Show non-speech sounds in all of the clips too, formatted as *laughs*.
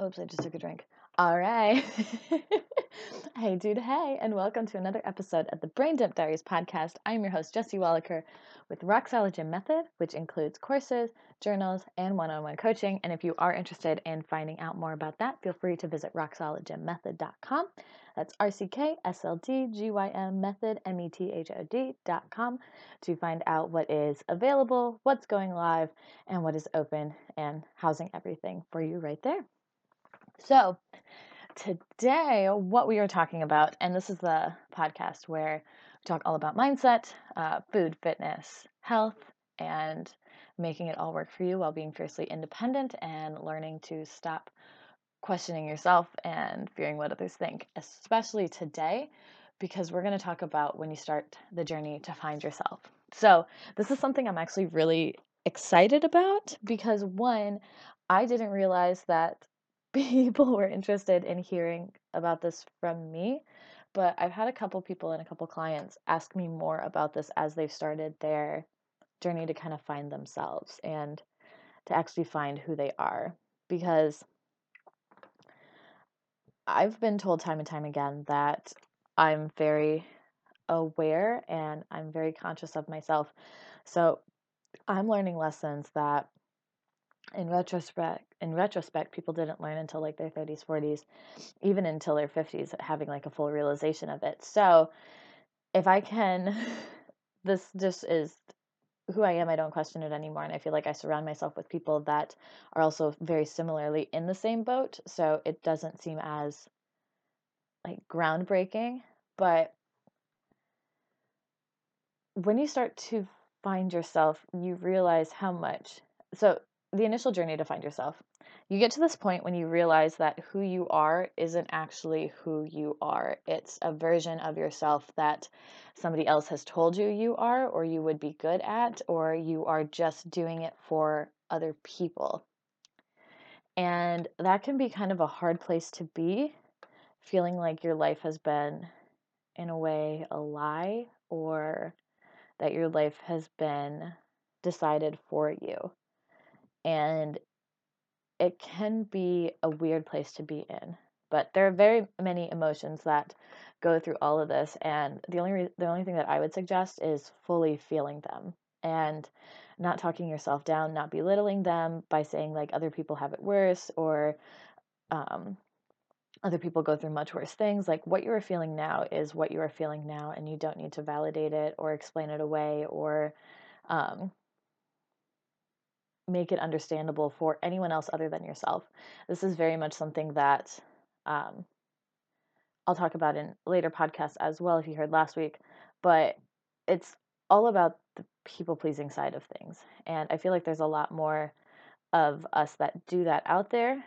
Oops, I just took a drink. All right. *laughs* hey, dude, hey, and welcome to another episode of the Brain Dump Diaries podcast. I'm your host, Jesse Wallaker, with Gym Method, which includes courses, journals, and one on one coaching. And if you are interested in finding out more about that, feel free to visit rocksolidgymmethod.com. That's R C K S L D G Y M method, M E T H O D.com to find out what is available, what's going live, and what is open and housing everything for you right there. So, today, what we are talking about, and this is the podcast where we talk all about mindset, uh, food, fitness, health, and making it all work for you while being fiercely independent and learning to stop questioning yourself and fearing what others think, especially today, because we're going to talk about when you start the journey to find yourself. So, this is something I'm actually really excited about because one, I didn't realize that people were interested in hearing about this from me, but I've had a couple people and a couple clients ask me more about this as they've started their journey to kind of find themselves and to actually find who they are. Because I've been told time and time again that I'm very aware and I'm very conscious of myself. So I'm learning lessons that in retrospect in retrospect people didn't learn until like their 30s 40s even until their 50s having like a full realization of it. So if i can *laughs* this just is who i am i don't question it anymore and i feel like i surround myself with people that are also very similarly in the same boat so it doesn't seem as like groundbreaking but when you start to find yourself you realize how much so the initial journey to find yourself. You get to this point when you realize that who you are isn't actually who you are. It's a version of yourself that somebody else has told you you are, or you would be good at, or you are just doing it for other people. And that can be kind of a hard place to be, feeling like your life has been, in a way, a lie, or that your life has been decided for you and it can be a weird place to be in. But there are very many emotions that go through all of this, and the only re- the only thing that I would suggest is fully feeling them and not talking yourself down, not belittling them by saying like other people have it worse or um, other people go through much worse things. Like what you are feeling now is what you are feeling now, and you don't need to validate it or explain it away or um, make it understandable for anyone else other than yourself. This is very much something that um, I'll talk about in later podcasts as well if you heard last week, but it's all about the people pleasing side of things. And I feel like there's a lot more of us that do that out there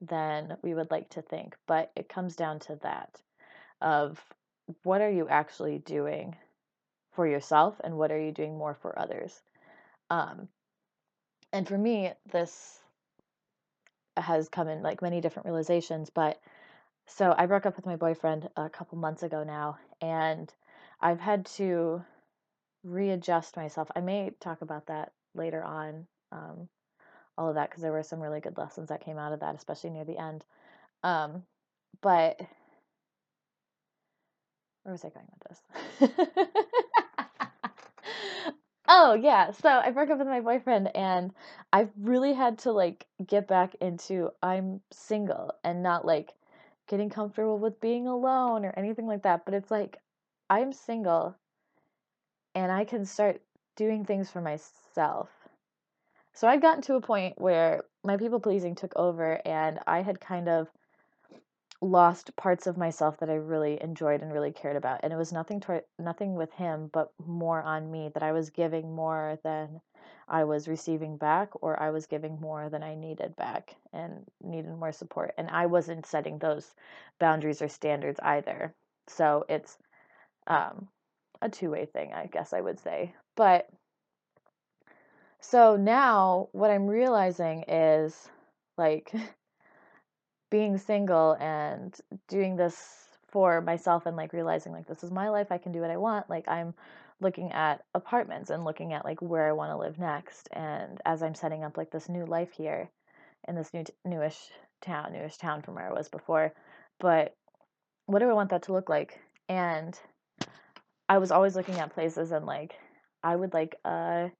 than we would like to think. But it comes down to that of what are you actually doing for yourself and what are you doing more for others? Um, and for me, this has come in like many different realizations. But so I broke up with my boyfriend a couple months ago now, and I've had to readjust myself. I may talk about that later on, um, all of that, because there were some really good lessons that came out of that, especially near the end. Um, but where was I going with this? *laughs* Oh, yeah. So I broke up with my boyfriend and I've really had to like get back into I'm single and not like getting comfortable with being alone or anything like that. But it's like I'm single and I can start doing things for myself. So I'd gotten to a point where my people pleasing took over and I had kind of lost parts of myself that I really enjoyed and really cared about. And it was nothing toward nothing with him, but more on me that I was giving more than I was receiving back, or I was giving more than I needed back and needed more support. And I wasn't setting those boundaries or standards either. So it's um, a two way thing, I guess I would say. But so now what I'm realizing is like *laughs* being single and doing this for myself and like realizing like this is my life, I can do what I want. Like I'm looking at apartments and looking at like where I want to live next and as I'm setting up like this new life here in this new newish town, newish town from where I was before. But what do I want that to look like? And I was always looking at places and like I would like a,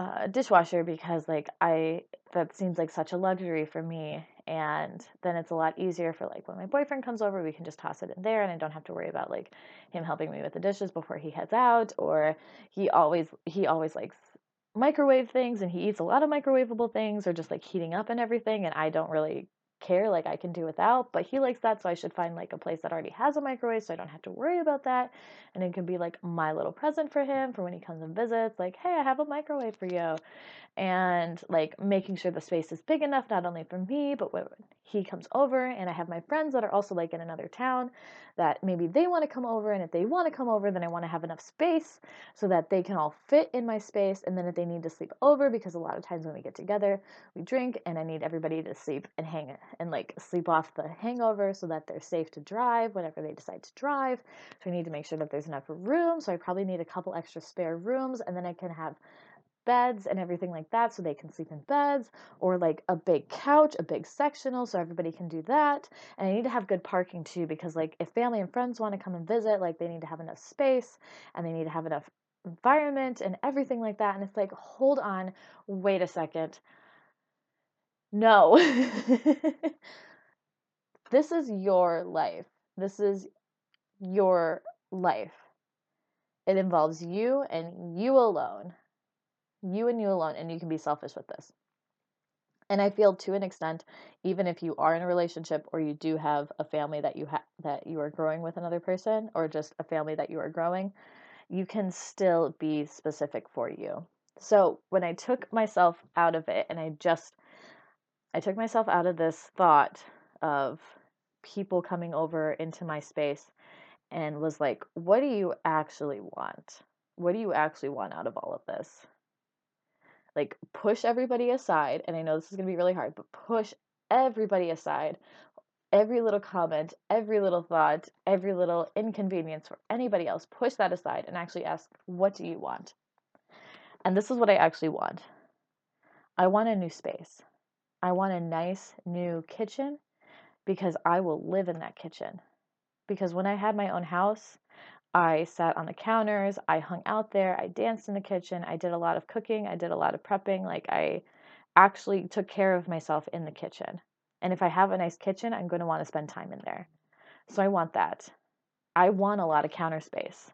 a dishwasher because like I that seems like such a luxury for me and then it's a lot easier for like when my boyfriend comes over we can just toss it in there and I don't have to worry about like him helping me with the dishes before he heads out or he always he always likes microwave things and he eats a lot of microwavable things or just like heating up and everything and I don't really care like I can do without, but he likes that so I should find like a place that already has a microwave so I don't have to worry about that and it can be like my little present for him for when he comes and visits like, "Hey, I have a microwave for you." and like making sure the space is big enough not only for me but when he comes over and i have my friends that are also like in another town that maybe they want to come over and if they want to come over then i want to have enough space so that they can all fit in my space and then if they need to sleep over because a lot of times when we get together we drink and i need everybody to sleep and hang and like sleep off the hangover so that they're safe to drive whenever they decide to drive. So i need to make sure that there's enough room so i probably need a couple extra spare rooms and then i can have beds and everything like that so they can sleep in beds or like a big couch, a big sectional so everybody can do that. And I need to have good parking too because like if family and friends want to come and visit, like they need to have enough space and they need to have enough environment and everything like that. And it's like, hold on, wait a second. No. *laughs* this is your life. This is your life. It involves you and you alone you and you alone, and you can be selfish with this. And I feel to an extent, even if you are in a relationship or you do have a family that you have that you are growing with another person, or just a family that you are growing, you can still be specific for you. So when I took myself out of it, and I just I took myself out of this thought of people coming over into my space and was like, what do you actually want? What do you actually want out of all of this? Like push everybody aside and i know this is going to be really hard but push everybody aside every little comment every little thought every little inconvenience for anybody else push that aside and actually ask what do you want? And this is what i actually want. I want a new space. I want a nice new kitchen because i will live in that kitchen. Because when i had my own house I sat on the counters, I hung out there, I danced in the kitchen, I did a lot of cooking, I did a lot of prepping. Like, I actually took care of myself in the kitchen. And if I have a nice kitchen, I'm going to want to spend time in there. So I want that. I want a lot of counter space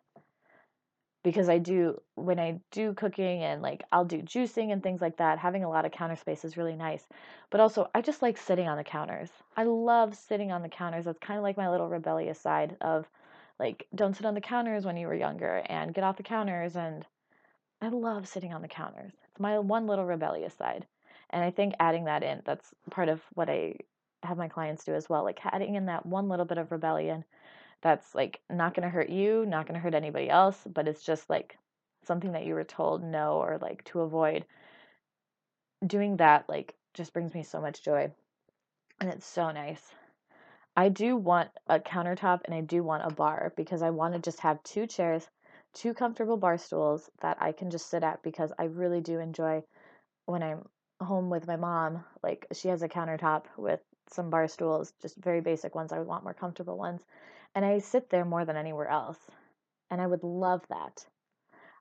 because I do, when I do cooking and like I'll do juicing and things like that, having a lot of counter space is really nice. But also, I just like sitting on the counters. I love sitting on the counters. That's kind of like my little rebellious side of like don't sit on the counters when you were younger and get off the counters and I love sitting on the counters. It's my one little rebellious side. And I think adding that in, that's part of what I have my clients do as well. Like adding in that one little bit of rebellion that's like not going to hurt you, not going to hurt anybody else, but it's just like something that you were told no or like to avoid. Doing that like just brings me so much joy. And it's so nice. I do want a countertop and I do want a bar because I want to just have two chairs, two comfortable bar stools that I can just sit at because I really do enjoy when I'm home with my mom. Like she has a countertop with some bar stools, just very basic ones. I would want more comfortable ones. And I sit there more than anywhere else. And I would love that.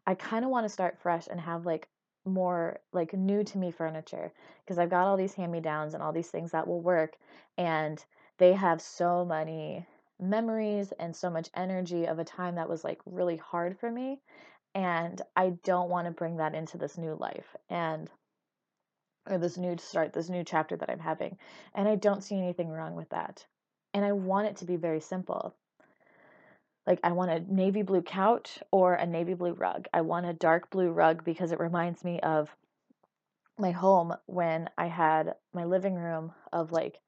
I kind of want to start fresh and have like more like new to me furniture because I've got all these hand me downs and all these things that will work. And they have so many memories and so much energy of a time that was like really hard for me and I don't want to bring that into this new life and or this new start, this new chapter that I'm having. And I don't see anything wrong with that. And I want it to be very simple. Like I want a navy blue couch or a navy blue rug. I want a dark blue rug because it reminds me of my home when I had my living room of like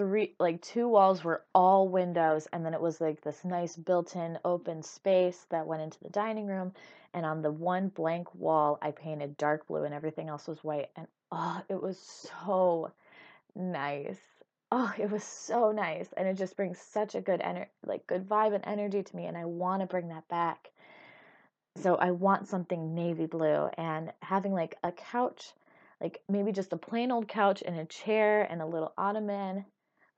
three like two walls were all windows and then it was like this nice built-in open space that went into the dining room and on the one blank wall I painted dark blue and everything else was white and oh it was so nice oh it was so nice and it just brings such a good energy like good vibe and energy to me and I want to bring that back so I want something navy blue and having like a couch like maybe just a plain old couch and a chair and a little ottoman.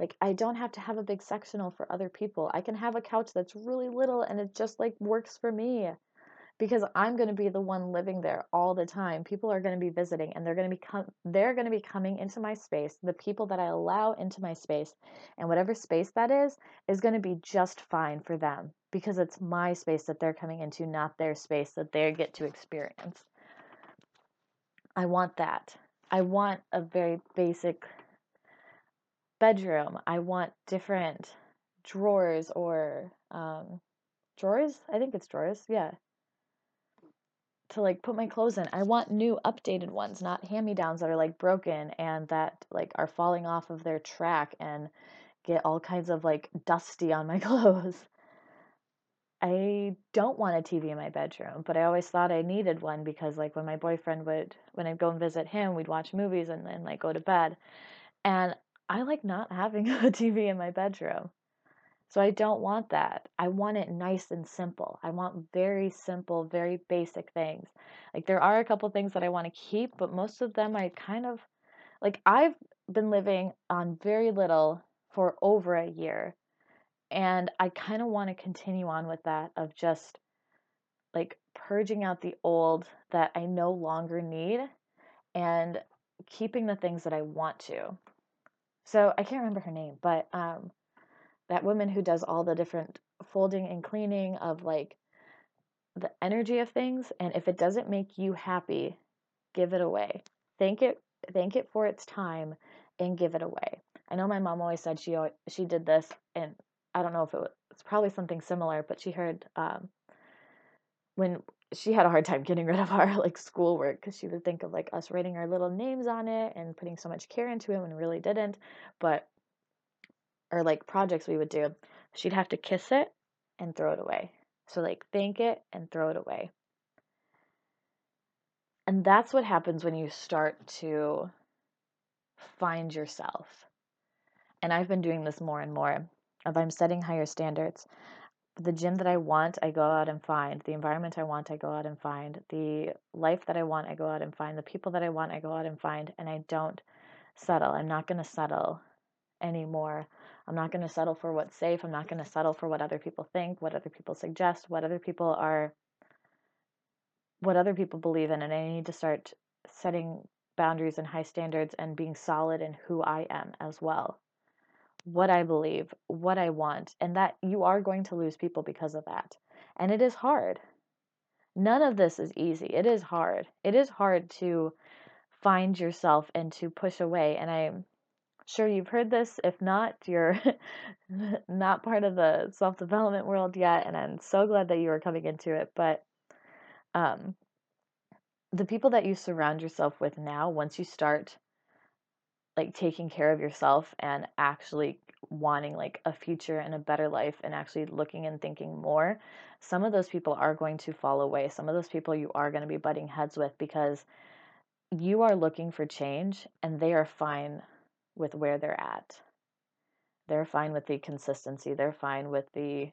Like I don't have to have a big sectional for other people. I can have a couch that's really little and it just like works for me because I'm going to be the one living there all the time. People are going to be visiting and they're going to be com- they're going to be coming into my space. The people that I allow into my space and whatever space that is is going to be just fine for them because it's my space that they're coming into, not their space that they get to experience. I want that. I want a very basic bedroom. I want different drawers or um, drawers. I think it's drawers. Yeah, to like put my clothes in. I want new updated ones, not hand-me-downs that are like broken and that like are falling off of their track and get all kinds of like dusty on my *laughs* clothes. I don't want a TV in my bedroom, but I always thought I needed one because like when my boyfriend would when I'd go and visit him, we'd watch movies and then like go to bed. And I like not having *laughs* a TV in my bedroom. So I don't want that. I want it nice and simple. I want very simple, very basic things. Like there are a couple things that I want to keep, but most of them I kind of like I've been living on very little for over a year. And I kind of want to continue on with that of just like purging out the old that I no longer need and keeping the things that I want to. So I can't remember her name, but um that woman who does all the different folding and cleaning of like the energy of things and if it doesn't make you happy give it away. Thank it thank it for its time and give it away. I know my mom always said she she did this and i don't know if it was it's probably something similar but she heard um, when she had a hard time getting rid of our *laughs* like schoolwork because she would think of like us writing our little names on it and putting so much care into it when really didn't but or like projects we would do, she'd have to kiss it and throw it away. So, like, thank it and throw it away. And that's what happens when you start to find yourself. And I've been doing this more and more. If I'm setting higher standards, the gym that I want, I go out and find. The environment I want, I go out and find. The life that I want, I go out and find. The people that I want, I go out and find. And I don't settle. I'm not going to settle anymore I'm not going to settle for what's safe. I'm not going to settle for what other people think, what other people suggest, what other people are, what other people believe in. And I need to start setting boundaries and high standards and being solid in who I am as well. What I believe, what I want, and that you are going to lose people because of that. And it is hard. None of this is easy. It is hard. It is hard to find yourself and to push away. And I'm sure you've heard this. If not, you're *laughs* not part of the self development world yet, and I'm so glad that you are coming into it. But um, the people that you surround yourself with now, once you start like taking care of yourself and actually wanting like a future and a better life and actually looking and thinking more, some of those people are going to fall away. Some of those people you are going to be butting heads with because you are looking for change and they are fine with where they're at. They're fine with the consistency, they're fine with the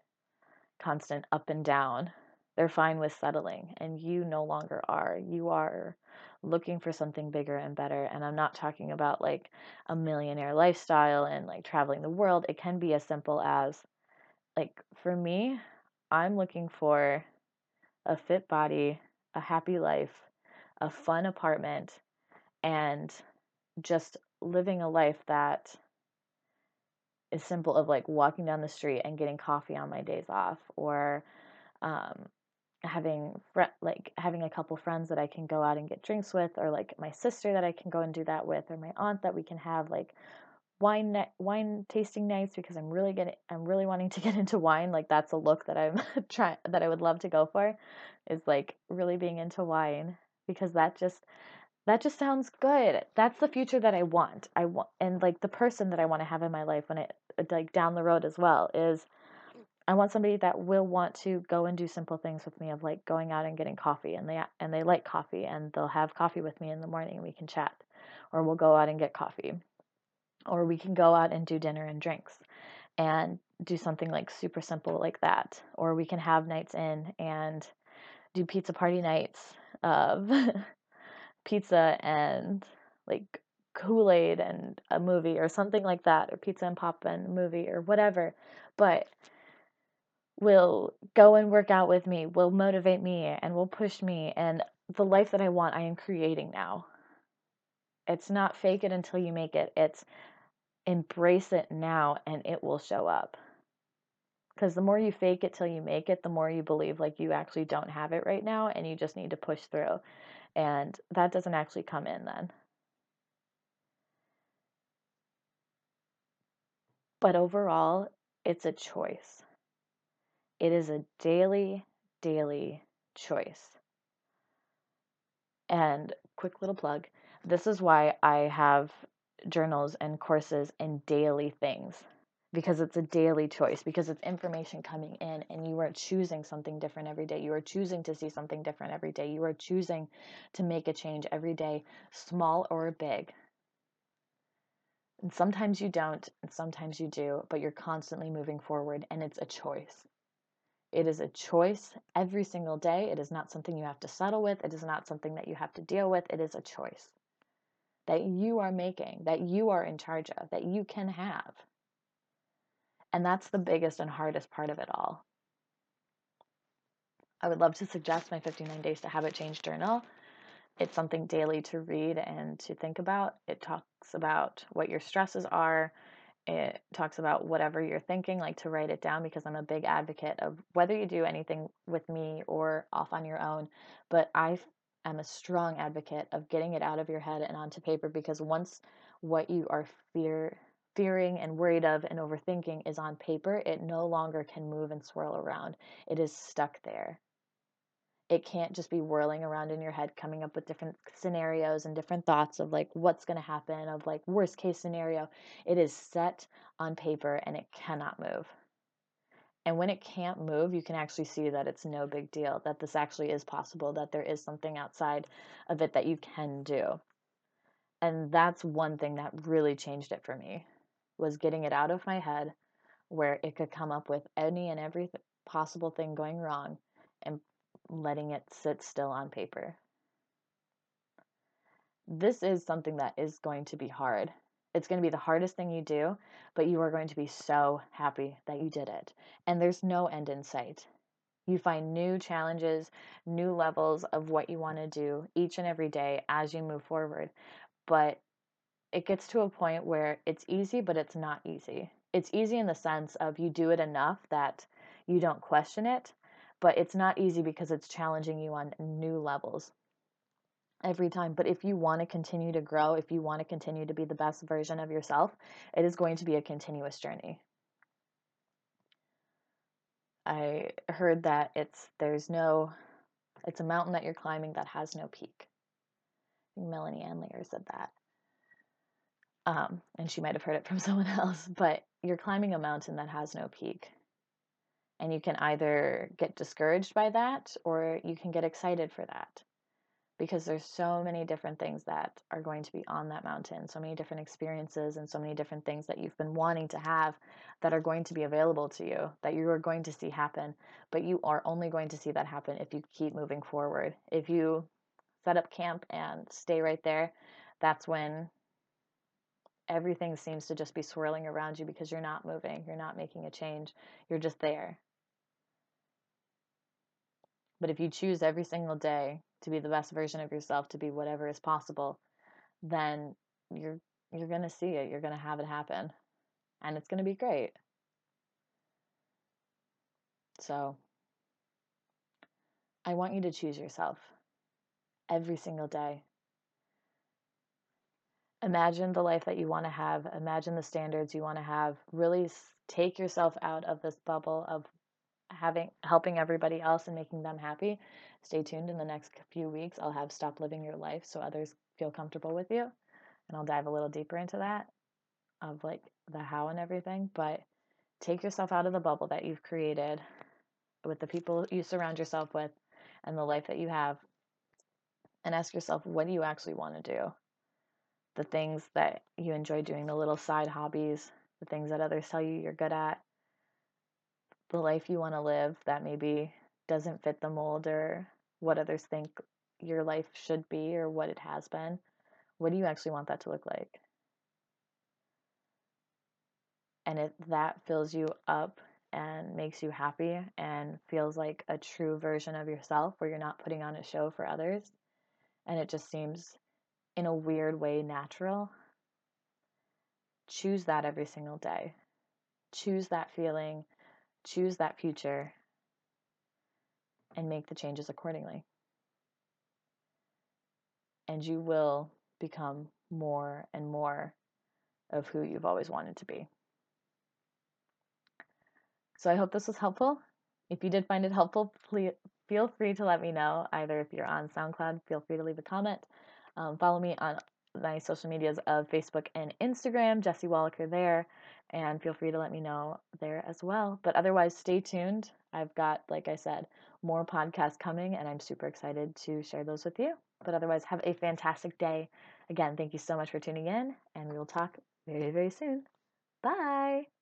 constant up and down. They're fine with settling, and you no longer are. You are looking for something bigger and better. And I'm not talking about like a millionaire lifestyle and like traveling the world. It can be as simple as, like, for me, I'm looking for a fit body, a happy life, a fun apartment, and just living a life that is simple of like walking down the street and getting coffee on my days off or um, having like having a couple friends that I can go out and get drinks with or like my sister that I can go and do that with or my aunt that we can have like wine ne- wine tasting nights because I'm really getting I'm really wanting to *laughs* get into wine like that's a look that I'm *laughs* trying that I would love to go for is like really being into wine because that just that just sounds good. That's the future that I want. I want, and like the person that I want to have in my life when it like down the road as well is I want somebody that will want to go and do simple things with me of like going out and getting coffee and they and they like coffee and they'll have coffee with me in the morning and we can chat or we'll go out and get coffee or we can go out and do dinner and drinks and do something like super simple like that or we can have nights in and do pizza party nights of *laughs* pizza and like Kool Aid and a movie or something like that, or Pizza and Pop and movie or whatever, but will go and work out with me, will motivate me, and will push me. And the life that I want, I am creating now. It's not fake it until you make it, it's embrace it now and it will show up. Because the more you fake it till you make it, the more you believe like you actually don't have it right now and you just need to push through. And that doesn't actually come in then. But overall, it's a choice. It is a daily, daily choice. And quick little plug this is why I have journals and courses and daily things because it's a daily choice, because it's information coming in and you are choosing something different every day. You are choosing to see something different every day. You are choosing to make a change every day, small or big. And sometimes you don't, and sometimes you do, but you're constantly moving forward and it's a choice. It is a choice every single day. It is not something you have to settle with. It is not something that you have to deal with. It is a choice that you are making, that you are in charge of, that you can have. And that's the biggest and hardest part of it all. I would love to suggest my 59 Days to Habit Change journal. It's something daily to read and to think about. It talks about what your stresses are, it talks about whatever you're thinking, like to write it down because I'm a big advocate of whether you do anything with me or off on your own. But I am a strong advocate of getting it out of your head and onto paper because once what you are fear fearing and worried of and overthinking is on paper, it no longer can move and swirl around. It is stuck there it can't just be whirling around in your head coming up with different scenarios and different thoughts of like what's going to happen of like worst case scenario. It is set on paper and it cannot move. And when it can't move you can actually see that it's no big deal that this actually is possible that there is something outside of it that you can do. And that's one thing that really changed it for me was getting it out of my head where it could come up with any and every possible thing going wrong and letting it sit still on paper. This is something that is going to be hard. It's going to be the hardest thing you do, but you are going to be so happy that you did it. And there's no end in sight. You find new challenges, new levels of what you want to do each and every day as you move forward. But it gets to a point where it's easy, but it's not easy. It's easy in the sense of you do it enough that you don't question it, but it's not easy because it's challenging you on new levels every time. But if you want to continue to grow, if you want to continue to be the best version of yourself, it is going to be a continuous journey. I heard that it's there's no it's a mountain that you're climbing that has no peak. Melanie Ann Layer said that. Um, and she might have heard it from *laughs* someone else, but you're climbing a mountain that has no peak. And you can either get discouraged by that or you can get excited for that because there's so many different things that are going to be on that mountain, so many different experiences and so many different things that you've been wanting to have that are going to be available to you, that you are going to see happen. But you are only going to see that happen if you keep moving forward. If you set up camp and stay right there, that's when everything seems to just be swirling around you because you're not moving, you're not making a change, you're just there. But if you choose every single day to be the best version of yourself, to be whatever is possible, then you're you're going to see it. You're going to have it happen. And it's going to be great. So, I want you to choose yourself every single day. Imagine the life that you want to have. Imagine the standards you want to have. Really take yourself out of this bubble of having helping everybody else and making them happy. Stay tuned in the next few weeks. I'll have stop living your life so others feel comfortable with you. And I'll dive a little deeper into that of like the how and everything, but take yourself out of the bubble that you've created with the people you surround yourself with and the life that you have and ask yourself what do you actually want to do? The things that you enjoy doing, the little side hobbies, the things that others tell you you're good at, the life you want to live that maybe doesn't fit the mold or what others think your life should be or what it has been. what do you actually want that to look like? And if that fills you up and makes you happy and feels like a true version of yourself where you're not putting on a show for others and it just seems in a weird way natural, choose that every single day. Choose that feeling, choose that future, and make the changes accordingly. And you will become more and more of who you've always wanted to be. So I hope this was helpful. If you did find it helpful, please feel free to let me know. Either if you're on SoundCloud, feel free to leave a comment. Um, follow me on my social medias of Facebook and Instagram, Jesse Wallaker there, and feel free to let me know there as well. But otherwise, stay tuned. I've got, like I said, more podcasts coming, and I'm super excited to share those with you. But otherwise, have a fantastic day. Again, thank you so much for tuning in, and we will talk very, very soon. Bye.